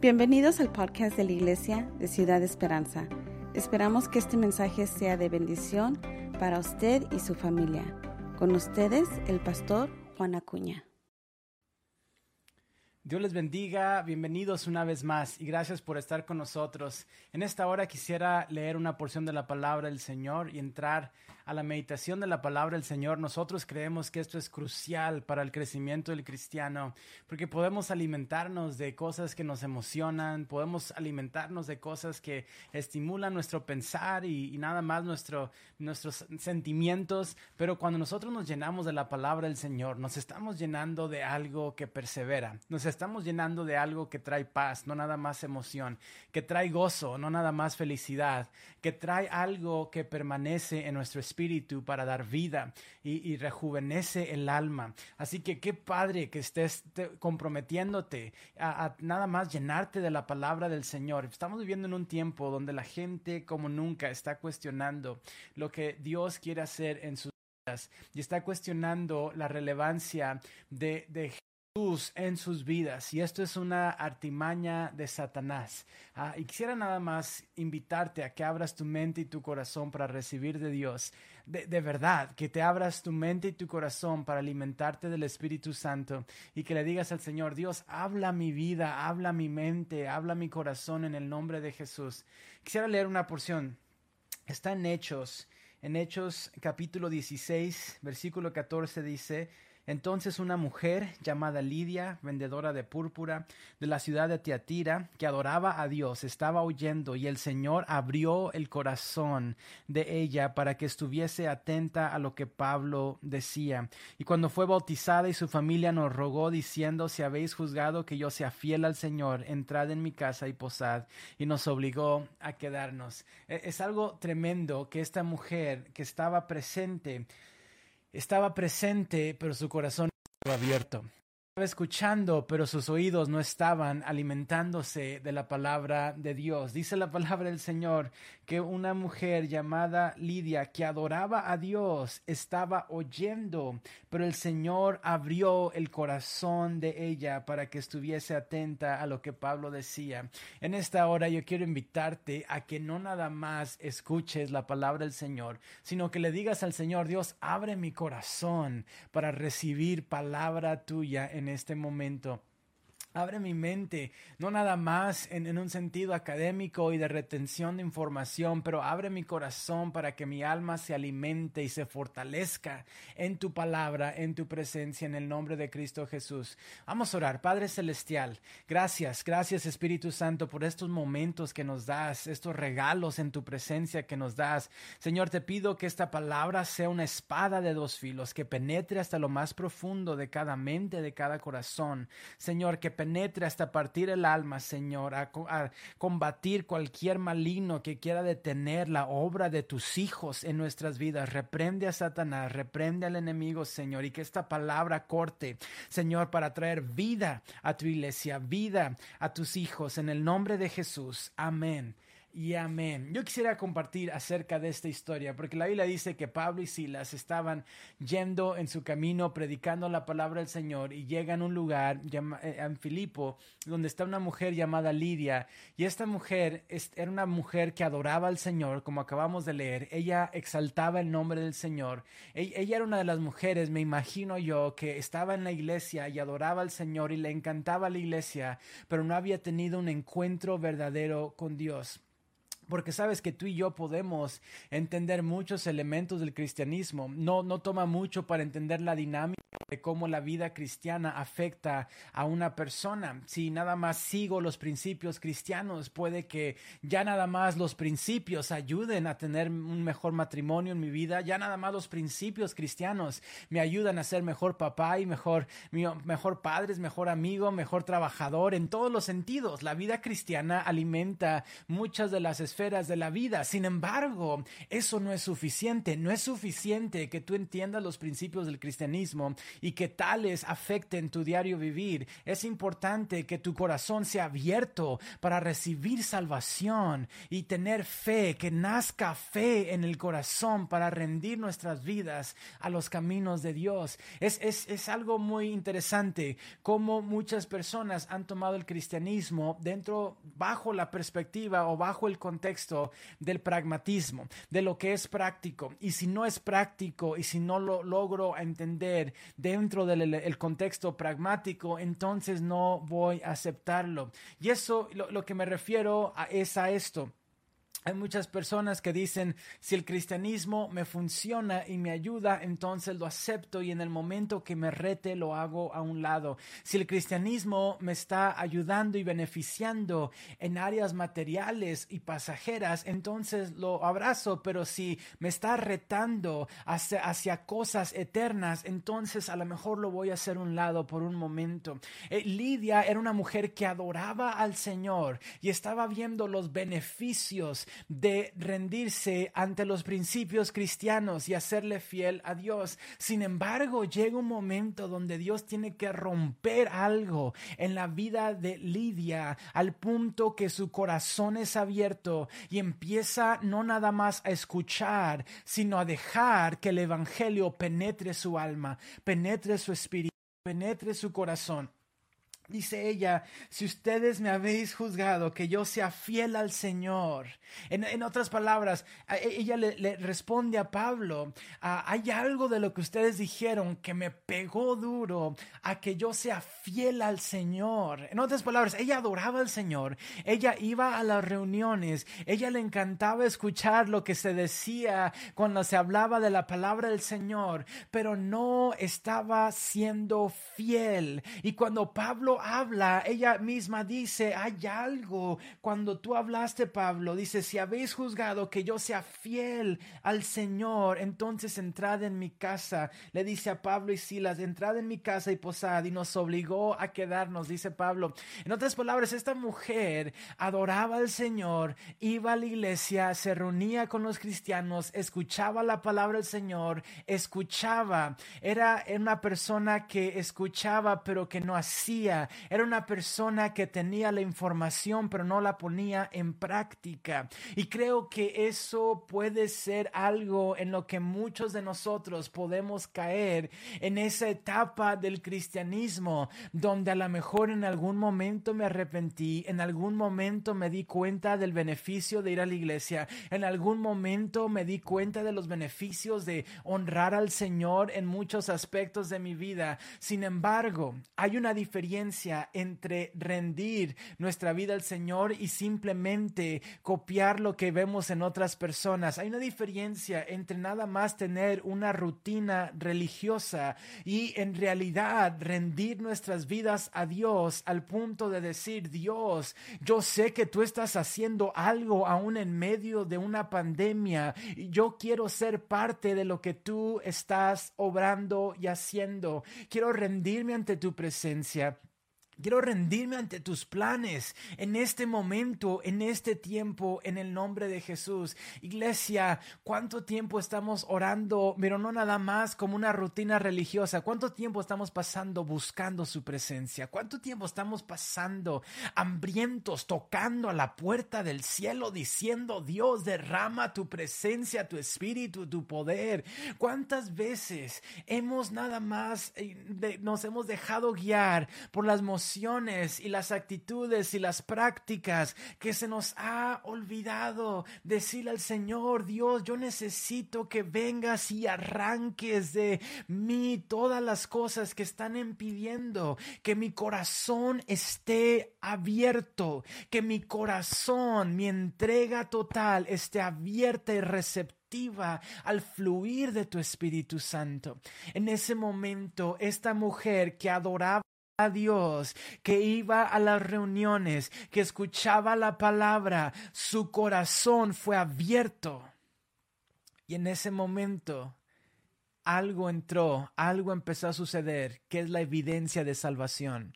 Bienvenidos al podcast de la Iglesia de Ciudad Esperanza. Esperamos que este mensaje sea de bendición para usted y su familia. Con ustedes, el pastor Juan Acuña. Dios les bendiga, bienvenidos una vez más y gracias por estar con nosotros. En esta hora quisiera leer una porción de la palabra del Señor y entrar a la meditación de la palabra del Señor. Nosotros creemos que esto es crucial para el crecimiento del cristiano porque podemos alimentarnos de cosas que nos emocionan, podemos alimentarnos de cosas que estimulan nuestro pensar y, nada más nuestro, nuestros sentimientos, pero cuando nosotros nos llenamos de la palabra del Señor, nos estamos llenando de algo que persevera. Nos estamos llenando de algo que trae paz, no nada más emoción, que trae gozo, no nada más felicidad, que trae algo que permanece en nuestro espíritu para dar vida y, rejuvenece el alma. Así que qué padre que estés comprometiéndote a, nada más llenarte de la palabra del Señor. Estamos viviendo en un tiempo donde la gente como nunca está cuestionando lo que Dios quiere hacer en sus vidas y está cuestionando la relevancia de, de en sus vidas y esto es una artimaña de Satanás. Ah, y quisiera nada más invitarte a que abras tu mente y tu corazón para recibir de Dios. De, de, verdad, que te abras tu mente y tu corazón para alimentarte del Espíritu Santo y que le digas al Señor, Dios, habla mi vida, habla mi mente, habla mi corazón en el nombre de Jesús. Quisiera leer una porción. Está en Hechos. En Hechos capítulo 16, versículo 14 dice, entonces una mujer llamada Lidia, vendedora de púrpura de la ciudad de Tiatira, que adoraba a Dios, estaba oyendo y el Señor abrió el corazón de ella para que estuviese atenta a lo que Pablo decía. Y cuando fue bautizada y su familia nos rogó diciendo, si habéis juzgado que yo sea fiel al Señor, entrad en mi casa y posad. Y nos obligó a quedarnos. E, es algo tremendo que esta mujer que estaba presente estaba presente, pero su corazón estaba abierto escuchando, pero sus oídos no estaban alimentándose de la palabra de Dios. Dice la palabra del Señor que una mujer llamada Lidia, que adoraba a Dios, estaba oyendo, pero el Señor abrió el corazón de ella para que estuviese atenta a lo que Pablo decía. En esta hora yo quiero invitarte a que no nada más escuches la palabra del Señor, sino que le digas al Señor, Dios, abre mi corazón para recibir palabra tuya este momento. Abre mi mente, no nada más en, un sentido académico y de retención de información, pero abre mi corazón para que mi alma se alimente y se fortalezca en tu palabra, en tu presencia, en el nombre de Cristo Jesús. Vamos a orar, Padre Celestial, gracias, gracias Espíritu Santo por estos momentos que nos das, estos regalos en tu presencia que nos das. Señor, te pido que esta palabra sea una espada de dos filos, que penetre hasta lo más profundo de cada mente, de cada corazón. Señor, que penetre hasta partir el alma, Señor, a, combatir cualquier maligno que quiera detener la obra de tus hijos en nuestras vidas. Reprende a Satanás, reprende al enemigo, Señor, y que esta palabra corte, Señor, para traer vida a tu iglesia, vida a tus hijos, en el nombre de Jesús. Amén y amén. Yo quisiera compartir acerca de esta historia, porque la Biblia dice que Pablo y Silas estaban yendo en su camino predicando la palabra del Señor y llegan a un lugar eh, en Filipo donde está una mujer llamada Lidia y esta mujer era una mujer que adoraba al Señor, como acabamos de leer. Ella exaltaba el nombre del Señor. E, ella era una de las mujeres, me imagino yo, que estaba en la iglesia y adoraba al Señor y le encantaba la iglesia, pero no había tenido un encuentro verdadero con Dios porque sabes que tú y yo podemos entender muchos elementos del cristianismo. No, no toma mucho para entender la dinámica de cómo la vida cristiana afecta a una persona. Si nada más sigo los principios cristianos, puede que ya nada más los principios ayuden a tener un mejor matrimonio en mi vida, ya nada más los principios cristianos me ayudan a ser mejor papá y mejor, mejor padre, mejor amigo, mejor trabajador en todos los sentidos. La vida cristiana alimenta muchas de las esferas esferas de la vida. Sin embargo, eso no es suficiente. No es suficiente que tú entiendas los principios del cristianismo y que tales afecten tu diario vivir. Es importante que tu corazón sea abierto para recibir salvación y tener fe, que nazca fe en el corazón para rendir nuestras vidas a los caminos de Dios. Es, es, es algo muy interesante cómo muchas personas han tomado el cristianismo dentro, bajo la perspectiva o bajo el contexto del pragmatismo, de lo que es práctico. Y si no es práctico y si no lo logro entender dentro del contexto pragmático, entonces no voy a aceptarlo. Y eso, lo, lo que me refiero a, es a esto hay muchas personas que dicen, si el cristianismo me funciona y me ayuda, entonces lo acepto y en el momento que me rete lo hago a un lado. Si el cristianismo me está ayudando y beneficiando en áreas materiales y pasajeras, entonces lo abrazo, pero si me está retando hacia, cosas eternas, entonces a lo mejor lo voy a hacer a un lado por un momento. Eh, Lidia era una mujer que adoraba al Señor y estaba viendo los beneficios de rendirse ante los principios cristianos y hacerle fiel a Dios. Sin embargo, llega un momento donde Dios tiene que romper algo en la vida de Lidia al punto que su corazón es abierto y empieza no nada más a escuchar, sino a dejar que el Evangelio penetre su alma, penetre su espíritu, penetre su corazón. Dice ella, si ustedes me habéis juzgado que yo sea fiel al Señor. En, otras palabras, e, ella le, responde a Pablo, hay algo de lo que ustedes dijeron que me pegó duro a que yo sea fiel al Señor. En otras palabras, ella adoraba al Señor, ella iba a las reuniones, ella le encantaba escuchar lo que se decía cuando se hablaba de la palabra del Señor, pero no estaba siendo fiel. Y cuando Pablo habla, ella misma dice, hay algo. Cuando tú hablaste, Pablo, dice, si habéis juzgado que yo sea fiel al Señor, entonces entrad en mi casa. Le dice a Pablo y Silas, entrad en mi casa y posad. Y nos obligó a quedarnos, dice Pablo. En otras palabras, esta mujer adoraba al Señor, iba a la iglesia, se reunía con los cristianos, escuchaba la palabra del Señor, escuchaba. Era una persona que escuchaba, pero que no hacía. Era una persona que tenía la información pero no la ponía en práctica. Y creo que eso puede ser algo en lo que muchos de nosotros podemos caer en esa etapa del cristianismo donde a lo mejor en algún momento me arrepentí, en algún momento me di cuenta del beneficio de ir a la iglesia, en algún momento me di cuenta de los beneficios de honrar al Señor en muchos aspectos de mi vida. Sin embargo, hay una diferencia entre rendir nuestra vida al Señor y simplemente copiar lo que vemos en otras personas. Hay una diferencia entre nada más tener una rutina religiosa y en realidad rendir nuestras vidas a Dios al punto de decir, Dios, yo sé que tú estás haciendo algo aún en medio de una pandemia y yo quiero ser parte de lo que tú estás obrando y haciendo. Quiero rendirme ante tu presencia. Quiero rendirme ante tus planes en este momento, en este tiempo, en el nombre de Jesús. Iglesia, ¿cuánto tiempo estamos orando, pero no nada más como una rutina religiosa? ¿Cuánto tiempo estamos pasando buscando su presencia? ¿Cuánto tiempo estamos pasando hambrientos, tocando a la puerta del cielo, diciendo, Dios, derrama tu presencia, tu espíritu, tu poder? ¿Cuántas veces hemos nada más, eh, nos hemos dejado guiar por las emociones? Y las actitudes y las prácticas que se nos ha olvidado decirle al Señor, Dios, yo necesito que vengas y arranques de mí todas las cosas que están impidiendo que mi corazón esté abierto, que mi corazón, mi entrega total esté abierta y receptiva al fluir de tu Espíritu Santo. En ese momento, esta mujer que adoraba Dios, que iba a las reuniones, que escuchaba la palabra, su corazón fue abierto. Y en ese momento algo entró, algo empezó a suceder, que es la evidencia de salvación.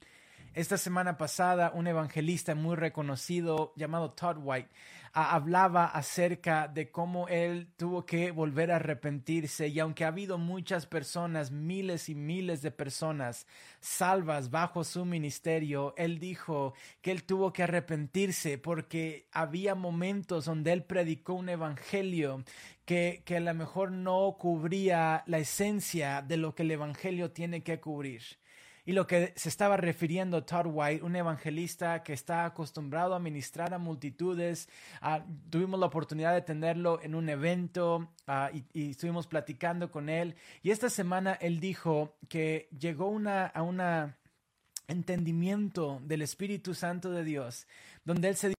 Esta semana pasada, un evangelista muy reconocido llamado Todd White hablaba acerca de cómo él tuvo que volver a arrepentirse y aunque ha habido muchas personas, miles y miles de personas salvas bajo su ministerio, él dijo que él tuvo que arrepentirse porque había momentos donde él predicó un evangelio que, que a lo mejor no cubría la esencia de lo que el evangelio tiene que cubrir. Y lo que se estaba refiriendo Todd White, un evangelista que está acostumbrado a ministrar a multitudes, ah, tuvimos la oportunidad de tenerlo en un evento ah, y, estuvimos platicando con él. Y esta semana él dijo que llegó una, a un entendimiento del Espíritu Santo de Dios, donde él se dio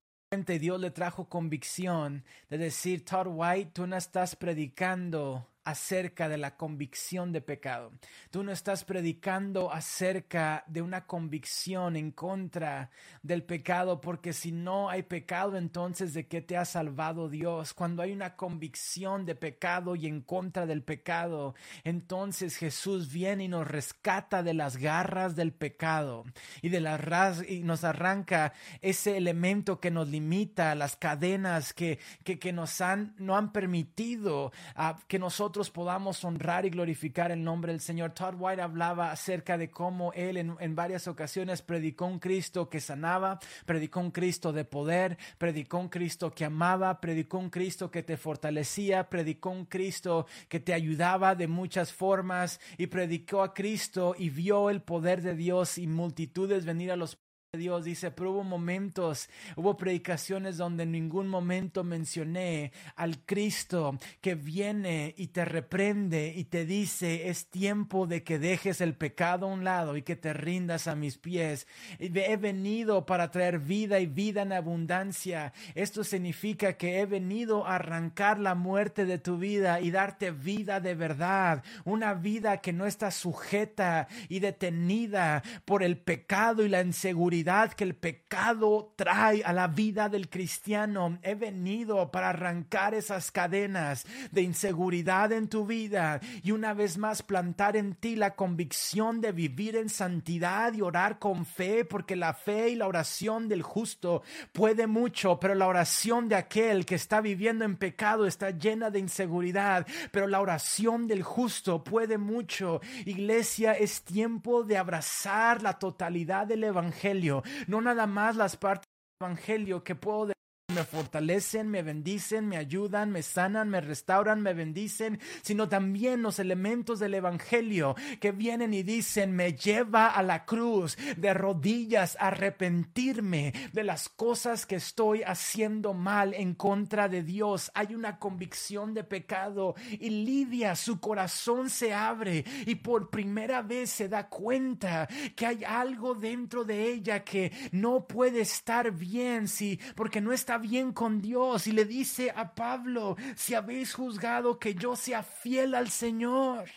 y Dios le trajo convicción de decir, Todd White, tú no estás predicando acerca de la convicción de pecado. Tú no estás predicando acerca de una convicción en contra del pecado, porque si no hay pecado, entonces ¿de qué te ha salvado Dios? Cuando hay una convicción de pecado y en contra del pecado, entonces Jesús viene y nos rescata de las garras del pecado y de las y nos arranca ese elemento que nos limita, las cadenas que, que, que nos han, no han permitido uh, que nosotros podamos honrar y glorificar el nombre del Señor. Todd White hablaba acerca de cómo él en, en varias ocasiones predicó un Cristo que sanaba, predicó un Cristo de poder, predicó un Cristo que amaba, predicó un Cristo que te fortalecía, predicó un Cristo que te ayudaba de muchas formas y predicó a Cristo y vio el poder de Dios y multitudes venir a los Dios dice, pero hubo momentos, hubo predicaciones donde en ningún momento mencioné al Cristo que viene y te reprende y te dice, es tiempo de que dejes el pecado a un lado y que te rindas a mis pies. He venido para traer vida y vida en abundancia. Esto significa que he venido a arrancar la muerte de tu vida y darte vida de verdad, una vida que no está sujeta y detenida por el pecado y la inseguridad que el pecado trae a la vida del cristiano. He venido para arrancar esas cadenas de inseguridad en tu vida y una vez más plantar en ti la convicción de vivir en santidad y orar con fe, porque la fe y la oración del justo puede mucho, pero la oración de aquel que está viviendo en pecado está llena de inseguridad, pero la oración del justo puede mucho. Iglesia, es tiempo de abrazar la totalidad del Evangelio no nada más las partes del Evangelio que puedo me fortalecen, me bendicen, me ayudan, me sanan, me restauran, me bendicen, sino también los elementos del Evangelio que vienen y dicen, me lleva a la cruz de rodillas a arrepentirme de las cosas que estoy haciendo mal en contra de Dios. Hay una convicción de pecado y Lidia, su corazón se abre y por primera vez se da cuenta que hay algo dentro de ella que no puede estar bien, sí, porque no está bien con Dios y le dice a Pablo, si habéis juzgado que yo sea fiel al Señor.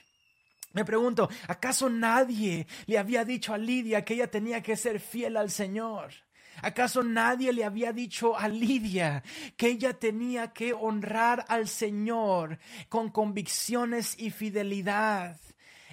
Me pregunto, ¿acaso nadie le había dicho a Lidia que ella tenía que ser fiel al Señor? ¿Acaso nadie le había dicho a Lidia que ella tenía que honrar al Señor con convicciones y fidelidad?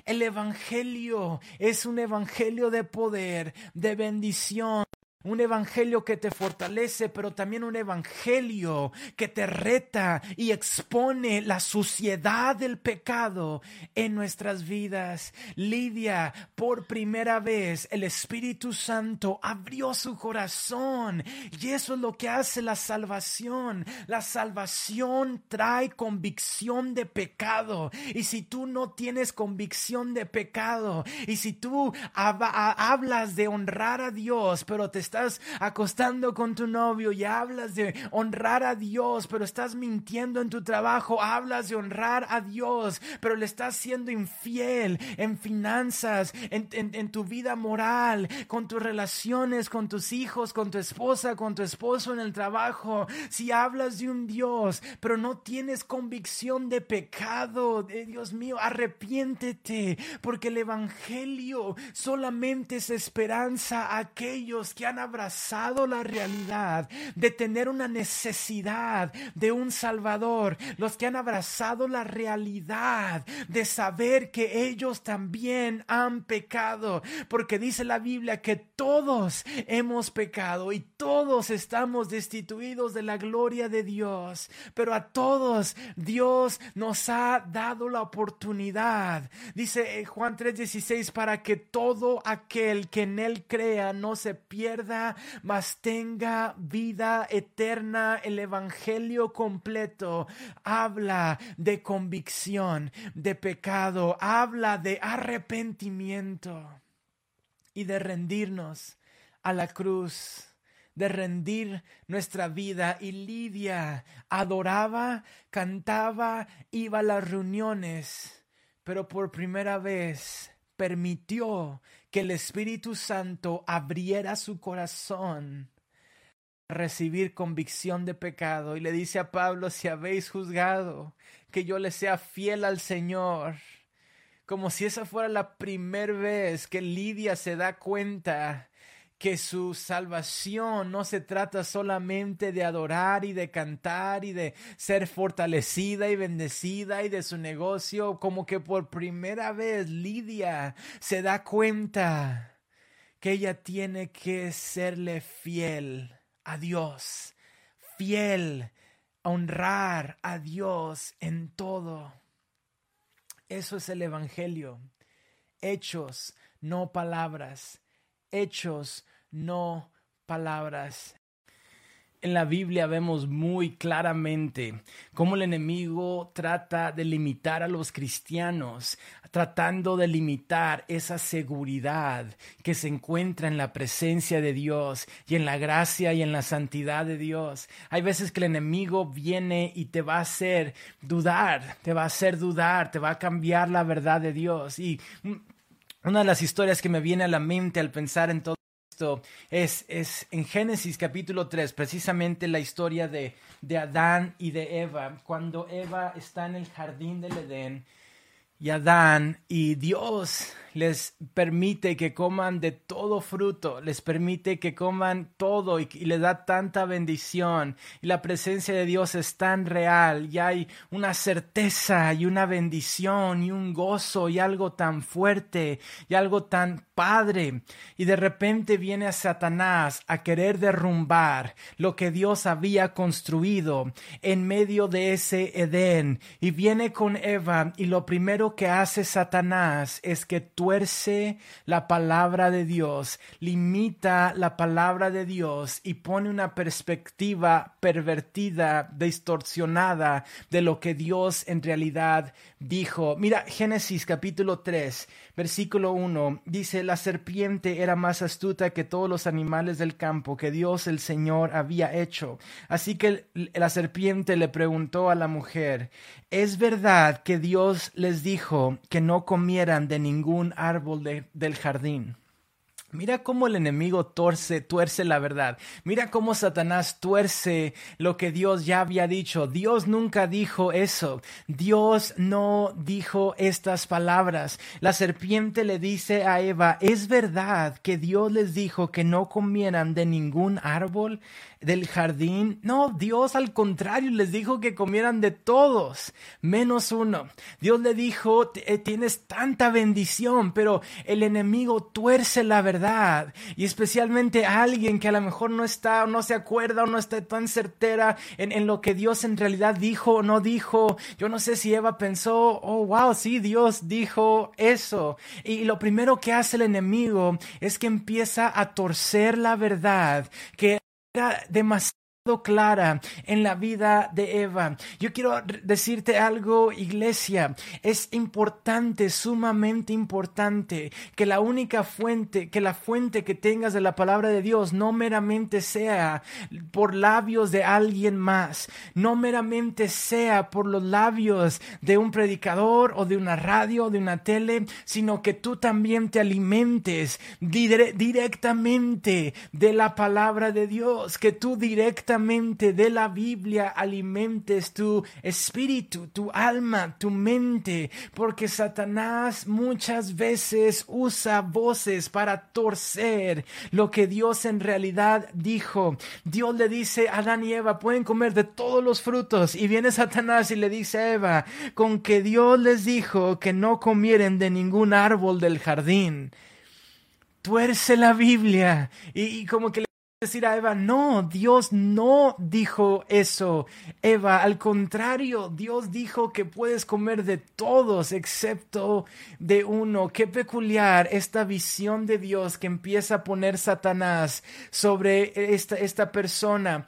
El Evangelio es un Evangelio de poder, de bendición, un evangelio que te fortalece, pero también un evangelio que te reta y expone la suciedad del pecado en nuestras vidas. Lidia, por primera vez, el Espíritu Santo abrió su corazón y eso es lo que hace la salvación. La salvación trae convicción de pecado y si tú no tienes convicción de pecado y si tú hablas de honrar a Dios, pero te estás acostando con tu novio y hablas de honrar a Dios, pero estás mintiendo en tu trabajo, hablas de honrar a Dios, pero le estás siendo infiel en finanzas, en, tu vida moral, con tus relaciones, con tus hijos, con tu esposa, con tu esposo en el trabajo. Si hablas de un Dios, pero no tienes convicción de pecado, Dios mío, arrepiéntete, porque el Evangelio solamente es esperanza a aquellos que han abrazado la realidad de tener una necesidad de un Salvador, los que han abrazado la realidad de saber que ellos también han pecado, porque dice la Biblia que todos hemos pecado y todos estamos destituidos de la gloria de Dios, pero a todos Dios nos ha dado la oportunidad. Dice eh, Juan 3:16 para que todo aquel que en él crea no se pierda, mas tenga vida eterna. El evangelio completo habla de convicción, de pecado, habla de arrepentimiento y de rendirnos a la cruz de rendir nuestra vida y Lidia adoraba, cantaba, iba a las reuniones, pero por primera vez permitió que el Espíritu Santo abriera su corazón a recibir convicción de pecado. Y le dice a Pablo, si habéis juzgado que yo le sea fiel al Señor, como si esa fuera la primera vez que Lidia se da cuenta que su salvación no se trata solamente de adorar y de cantar y de ser fortalecida y bendecida y de su negocio, como que por primera vez Lidia se da cuenta que ella tiene que serle fiel a Dios, fiel, honrar a Dios en todo. Eso es el Evangelio. Hechos, no palabras hechos, no palabras. En la Biblia vemos muy claramente cómo el enemigo trata de limitar a los cristianos, tratando de limitar esa seguridad que se encuentra en la presencia de Dios y en la gracia y en la santidad de Dios. Hay veces que el enemigo viene y te va a hacer dudar, te va a hacer dudar, te va a cambiar la verdad de Dios. Y una de las historias que me viene a la mente al pensar en todo esto es, es en Génesis capítulo 3, precisamente la historia de, de Adán y de Eva, cuando Eva está en el jardín del Edén y Adán y Dios les permite que coman de todo fruto, les permite que coman todo y, les da tanta bendición. Y la presencia de Dios es tan real y hay una certeza y una bendición y un gozo y algo tan fuerte y algo tan padre. Y de repente viene a Satanás a querer derrumbar lo que Dios había construido en medio de ese Edén. Y viene con Eva y lo primero que hace Satanás es que tú tuerce la palabra de Dios, limita la palabra de Dios y pone una perspectiva pervertida, distorsionada de lo que Dios en realidad dijo. Mira, Génesis capítulo 3, versículo 1, dice, la serpiente era más astuta que todos los animales del campo que Dios el Señor había hecho. Así que la serpiente le preguntó a la mujer, ¿es verdad que Dios les dijo que no comieran de ningún árbol del jardín? Mira cómo el enemigo torce, tuerce la verdad. Mira cómo Satanás tuerce lo que Dios ya había dicho. Dios nunca dijo eso. Dios no dijo estas palabras. La serpiente le dice a Eva, ¿es verdad que Dios les dijo que no comieran de ningún árbol? Del jardín. No, Dios al contrario les dijo que comieran de todos, menos uno. Dios le dijo, eh, tienes tanta bendición, pero el enemigo tuerce la verdad. Y especialmente alguien que a lo mejor no está, o no se acuerda, o no está tan certera en, en lo que Dios en realidad dijo o no dijo. Yo no sé si Eva pensó, oh, wow, sí, Dios dijo eso. Y lo primero que hace el enemigo es que empieza a torcer la verdad, que demasiado clara en la vida de Eva. Yo quiero decirte algo, iglesia. Es importante, sumamente importante, que la única fuente, que la fuente que tengas de la palabra de Dios no meramente sea por labios de alguien más, no meramente sea por los labios de un predicador o de una radio o de una tele, sino que tú también te alimentes directamente de la palabra de Dios, que tú directamente de la Biblia alimentes tu espíritu, tu alma, tu mente, porque Satanás muchas veces usa voces para torcer lo que Dios en realidad dijo. Dios le dice a Adán y Eva, pueden comer de todos los frutos, y viene Satanás y le dice a Eva, con que Dios les dijo que no comieren de ningún árbol del jardín tuerce la Biblia y, como que le decir a Eva, no, Dios no dijo eso. Eva, al contrario, Dios dijo que puedes comer de todos excepto de uno. Qué peculiar esta visión de Dios que empieza a poner Satanás sobre esta, esta persona.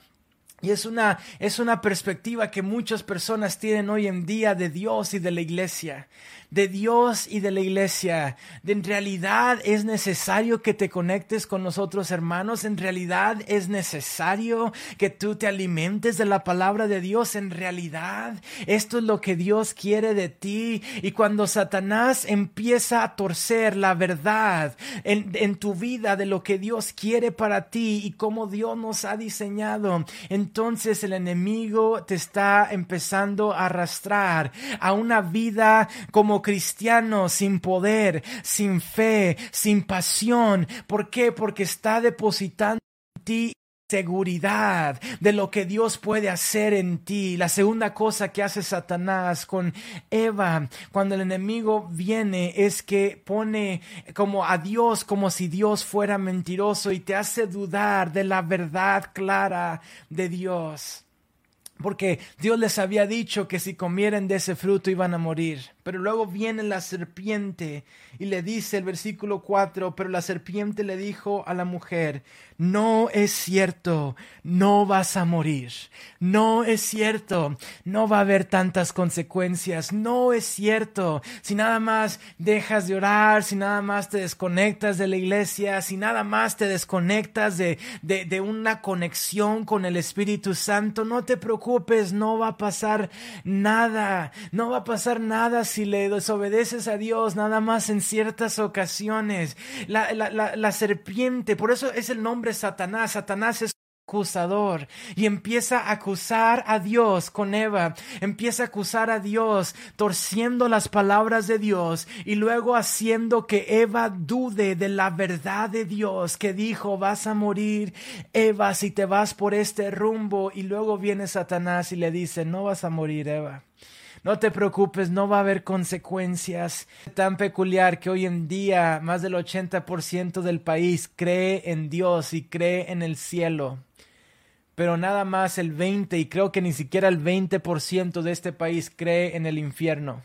Y es una, es una perspectiva que muchas personas tienen hoy en día de Dios y de la iglesia de Dios y de la iglesia. De, en realidad es necesario que te conectes con nosotros hermanos. En realidad es necesario que tú te alimentes de la palabra de Dios. En realidad esto es lo que Dios quiere de ti. Y cuando Satanás empieza a torcer la verdad en, en tu vida de lo que Dios quiere para ti y cómo Dios nos ha diseñado, entonces el enemigo te está empezando a arrastrar a una vida como cristiano sin poder, sin fe, sin pasión. ¿Por qué? Porque está depositando en ti seguridad de lo que Dios puede hacer en ti. La segunda cosa que hace Satanás con Eva cuando el enemigo viene es que pone como a Dios como si Dios fuera mentiroso y te hace dudar de la verdad clara de Dios. Porque Dios les había dicho que si comieran de ese fruto iban a morir. Pero luego viene la serpiente y le dice el versículo 4, pero la serpiente le dijo a la mujer, no es cierto, no vas a morir, no es cierto, no va a haber tantas consecuencias, no es cierto, si nada más dejas de orar, si nada más te desconectas de la iglesia, si nada más te desconectas de, de, una conexión con el Espíritu Santo, no te preocupes, no va a pasar nada, no va a pasar nada le desobedeces a Dios, nada más en ciertas ocasiones. La, la, la, la serpiente, por eso es el nombre Satanás. Satanás es acusador y empieza a acusar a Dios con Eva, empieza a acusar a Dios torciendo las palabras de Dios y luego haciendo que Eva dude de la verdad de Dios que dijo vas a morir Eva si te vas por este rumbo y luego viene Satanás y le dice no vas a morir Eva no te preocupes, no va a haber consecuencias. Tan peculiar que hoy en día más del 80% del país cree en Dios y cree en el cielo. Pero nada más el 20 y creo que ni siquiera el 20% de este país cree en el infierno.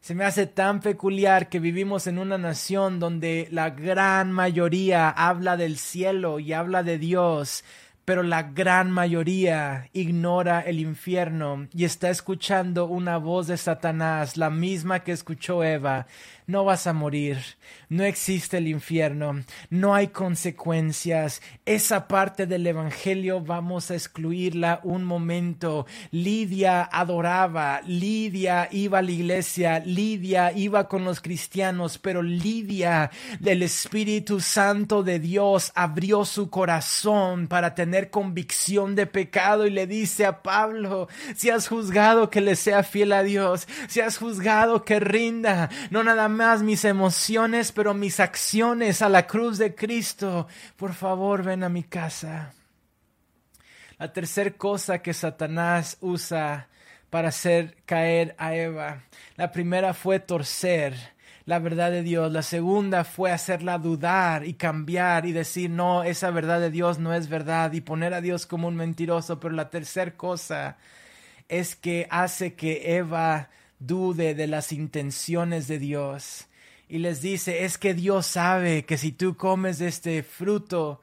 Se me hace tan peculiar que vivimos en una nación donde la gran mayoría habla del cielo y habla de Dios, pero la gran mayoría ignora el infierno y está escuchando una voz de Satanás, la misma que escuchó Eva, no vas a morir, no existe el infierno, no hay consecuencias. Esa parte del Evangelio vamos a excluirla un momento. Lidia adoraba, Lidia iba a la iglesia, Lidia iba con los cristianos, pero Lidia del Espíritu Santo de Dios abrió su corazón para tener convicción de pecado y le dice a Pablo, si has juzgado que le sea fiel a Dios, si has juzgado que rinda, no nada más más mis emociones, pero mis acciones a la cruz de Cristo. Por favor, ven a mi casa. La tercera cosa que Satanás usa para hacer caer a Eva. La primera fue torcer la verdad de Dios. La segunda fue hacerla dudar y cambiar y decir, no, esa verdad de Dios no es verdad y poner a Dios como un mentiroso. Pero la tercera cosa es que hace que Eva dude de las intenciones de Dios. Y les dice, es que Dios sabe que si tú comes de este fruto,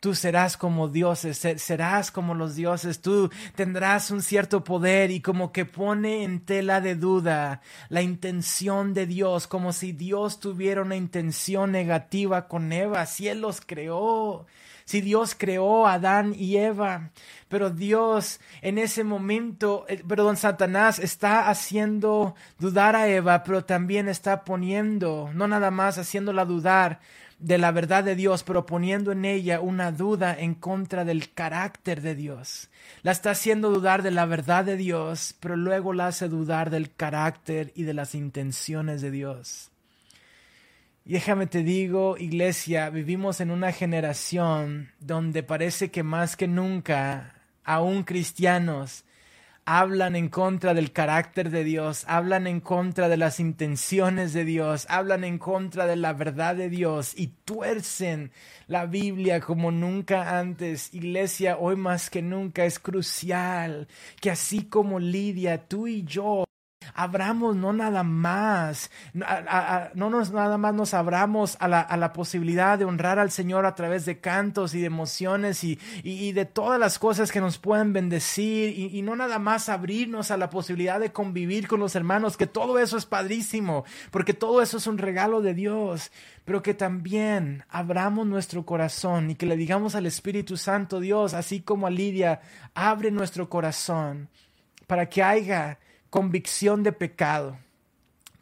tú serás como dioses, serás como los dioses, tú tendrás un cierto poder y como que pone en tela de duda la intención de Dios, como si Dios tuviera una intención negativa con Eva, si Él los creó si Dios creó a Adán y Eva, pero Dios en ese momento, eh, perdón, Satanás está haciendo dudar a Eva, pero también está poniendo, no nada más haciéndola dudar, de la verdad de Dios, pero poniendo en ella una duda en contra del carácter de Dios. La está haciendo dudar de la verdad de Dios, pero luego la hace dudar del carácter y de las intenciones de Dios. Y déjame te digo, iglesia, vivimos en una generación donde parece que más que nunca, aún cristianos, hablan en contra del carácter de Dios, hablan en contra de las intenciones de Dios, hablan en contra de la verdad de Dios y tuercen la Biblia como nunca antes. Iglesia, hoy más que nunca es crucial que así como Lidia, tú y yo abramos no nada más, no nos nada más nos abramos a la, la, posibilidad de honrar al Señor a través de cantos y de emociones y, y, de todas las cosas que nos pueden bendecir y, y, no nada más abrirnos a la posibilidad de convivir con los hermanos, que todo eso es padrísimo, porque todo eso es un regalo de Dios, pero que también abramos nuestro corazón y que le digamos al Espíritu Santo, Dios, así como a Lidia, abre nuestro corazón para que haya convicción de pecado,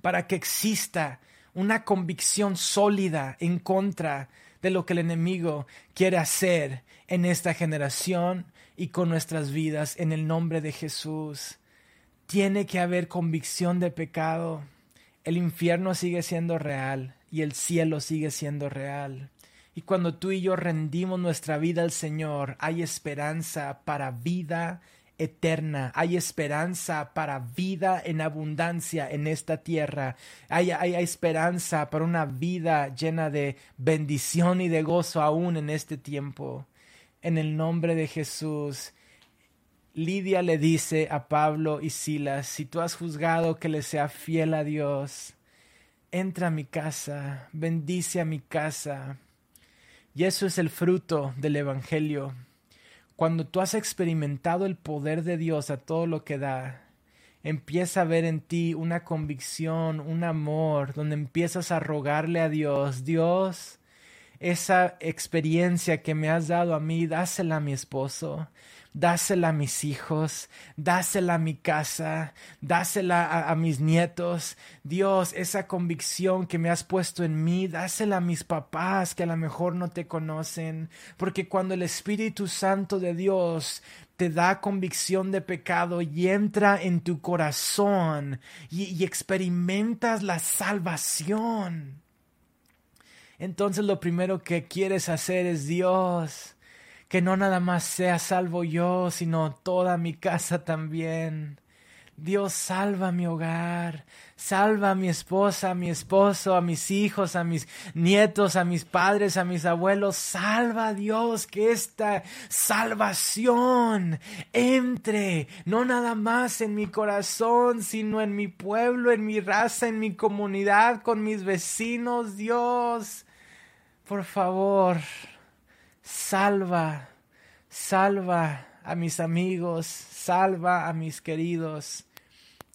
para que exista una convicción sólida en contra de lo que el enemigo quiere hacer en esta generación y con nuestras vidas en el nombre de Jesús. Tiene que haber convicción de pecado. El infierno sigue siendo real y el cielo sigue siendo real. Y cuando tú y yo rendimos nuestra vida al Señor, hay esperanza para vida eterna, hay esperanza para vida en abundancia en esta tierra, hay, hay, esperanza para una vida llena de bendición y de gozo aún en este tiempo. En el nombre de Jesús. Lidia le dice a Pablo y Silas, si tú has juzgado que le sea fiel a Dios, entra a mi casa, bendice a mi casa. Y eso es el fruto del Evangelio cuando tú has experimentado el poder de Dios a todo lo que da, empieza a ver en ti una convicción, un amor, donde empiezas a rogarle a Dios, Dios, esa experiencia que me has dado a mí, dásela a mi esposo, dásela a mis hijos, dásela a mi casa, dásela a, mis nietos. Dios, esa convicción que me has puesto en mí, dásela a mis papás que a lo mejor no te conocen, porque cuando el Espíritu Santo de Dios te da convicción de pecado y entra en tu corazón y, y experimentas la salvación. Entonces lo primero que quieres hacer es Dios que no nada más sea salvo yo, sino toda mi casa también. Dios salva mi hogar, salva a mi esposa, a mi esposo, a mis hijos, a mis nietos, a mis padres, a mis abuelos. Salva a Dios que esta salvación entre no nada más en mi corazón, sino en mi pueblo, en mi raza, en mi comunidad, con mis vecinos. Dios, por favor, salva, salva a mis amigos, salva a mis queridos.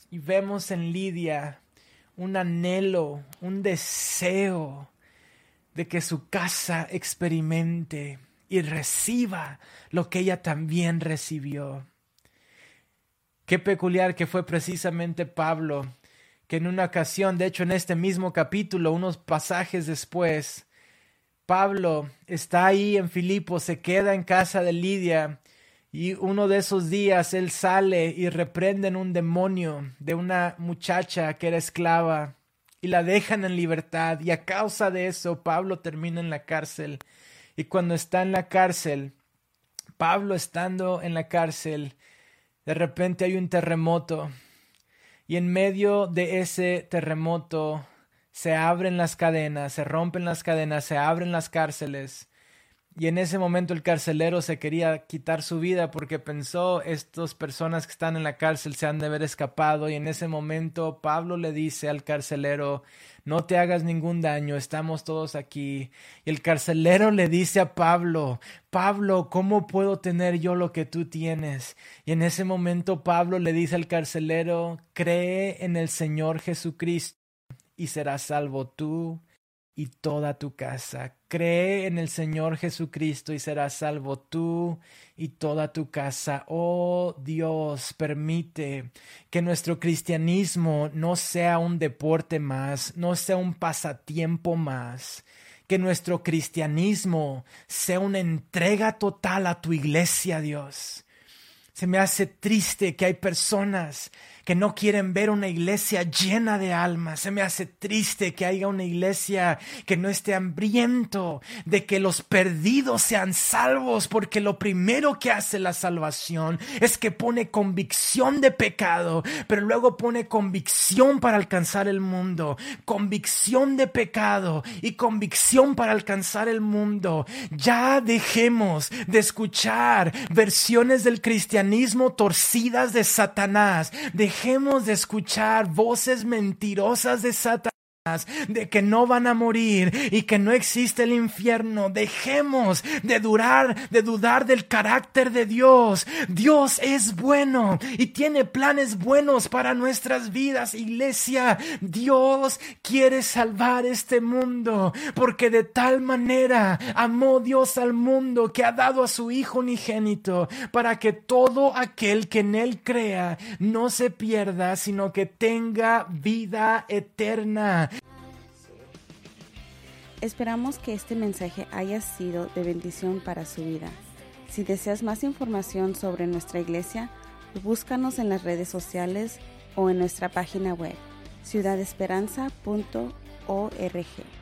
Y vemos en Lidia un anhelo, un deseo de que su casa experimente y reciba lo que ella también recibió. Qué peculiar que fue precisamente Pablo, que en una ocasión, de hecho en este mismo capítulo, unos pasajes después, Pablo está ahí en Filipo, se queda en casa de Lidia y uno de esos días él sale y reprenden un demonio de una muchacha que era esclava y la dejan en libertad y a causa de eso Pablo termina en la cárcel. Y cuando está en la cárcel, Pablo estando en la cárcel, de repente hay un terremoto y en medio de ese terremoto se abren las cadenas, se rompen las cadenas, se abren las cárceles. Y en ese momento el carcelero se quería quitar su vida porque pensó estas personas que están en la cárcel se han de haber escapado y en ese momento Pablo le dice al carcelero no te hagas ningún daño, estamos todos aquí. Y el carcelero le dice a Pablo, Pablo, ¿cómo puedo tener yo lo que tú tienes? Y en ese momento Pablo le dice al carcelero, cree en el Señor Jesucristo y serás salvo tú y toda tu casa. Cree en el Señor Jesucristo y serás salvo tú y toda tu casa. Oh Dios, permite que nuestro cristianismo no sea un deporte más, no sea un pasatiempo más, que nuestro cristianismo sea una entrega total a tu iglesia, Dios. Se me hace triste que hay personas que no quieren ver una iglesia llena de almas. Se me hace triste que haya una iglesia que no esté hambriento de que los perdidos sean salvos, porque lo primero que hace la salvación es que pone convicción de pecado, pero luego pone convicción para alcanzar el mundo, convicción de pecado y convicción para alcanzar el mundo. Ya dejemos de escuchar versiones del cristianismo torcidas de Satanás. Dejemos de escuchar voces mentirosas de Satanás de que no van a morir y que no existe el infierno. Dejemos de durar, de dudar del carácter de Dios. Dios es bueno y tiene planes buenos para nuestras vidas, iglesia. Dios quiere salvar este mundo porque de tal manera amó Dios al mundo que ha dado a su Hijo unigénito para que todo aquel que en él crea no se pierda, sino que tenga vida eterna. Esperamos que este mensaje haya sido de bendición para su vida. Si deseas más información sobre nuestra iglesia, búscanos en las redes sociales o en nuestra página web ciudadesperanza.org.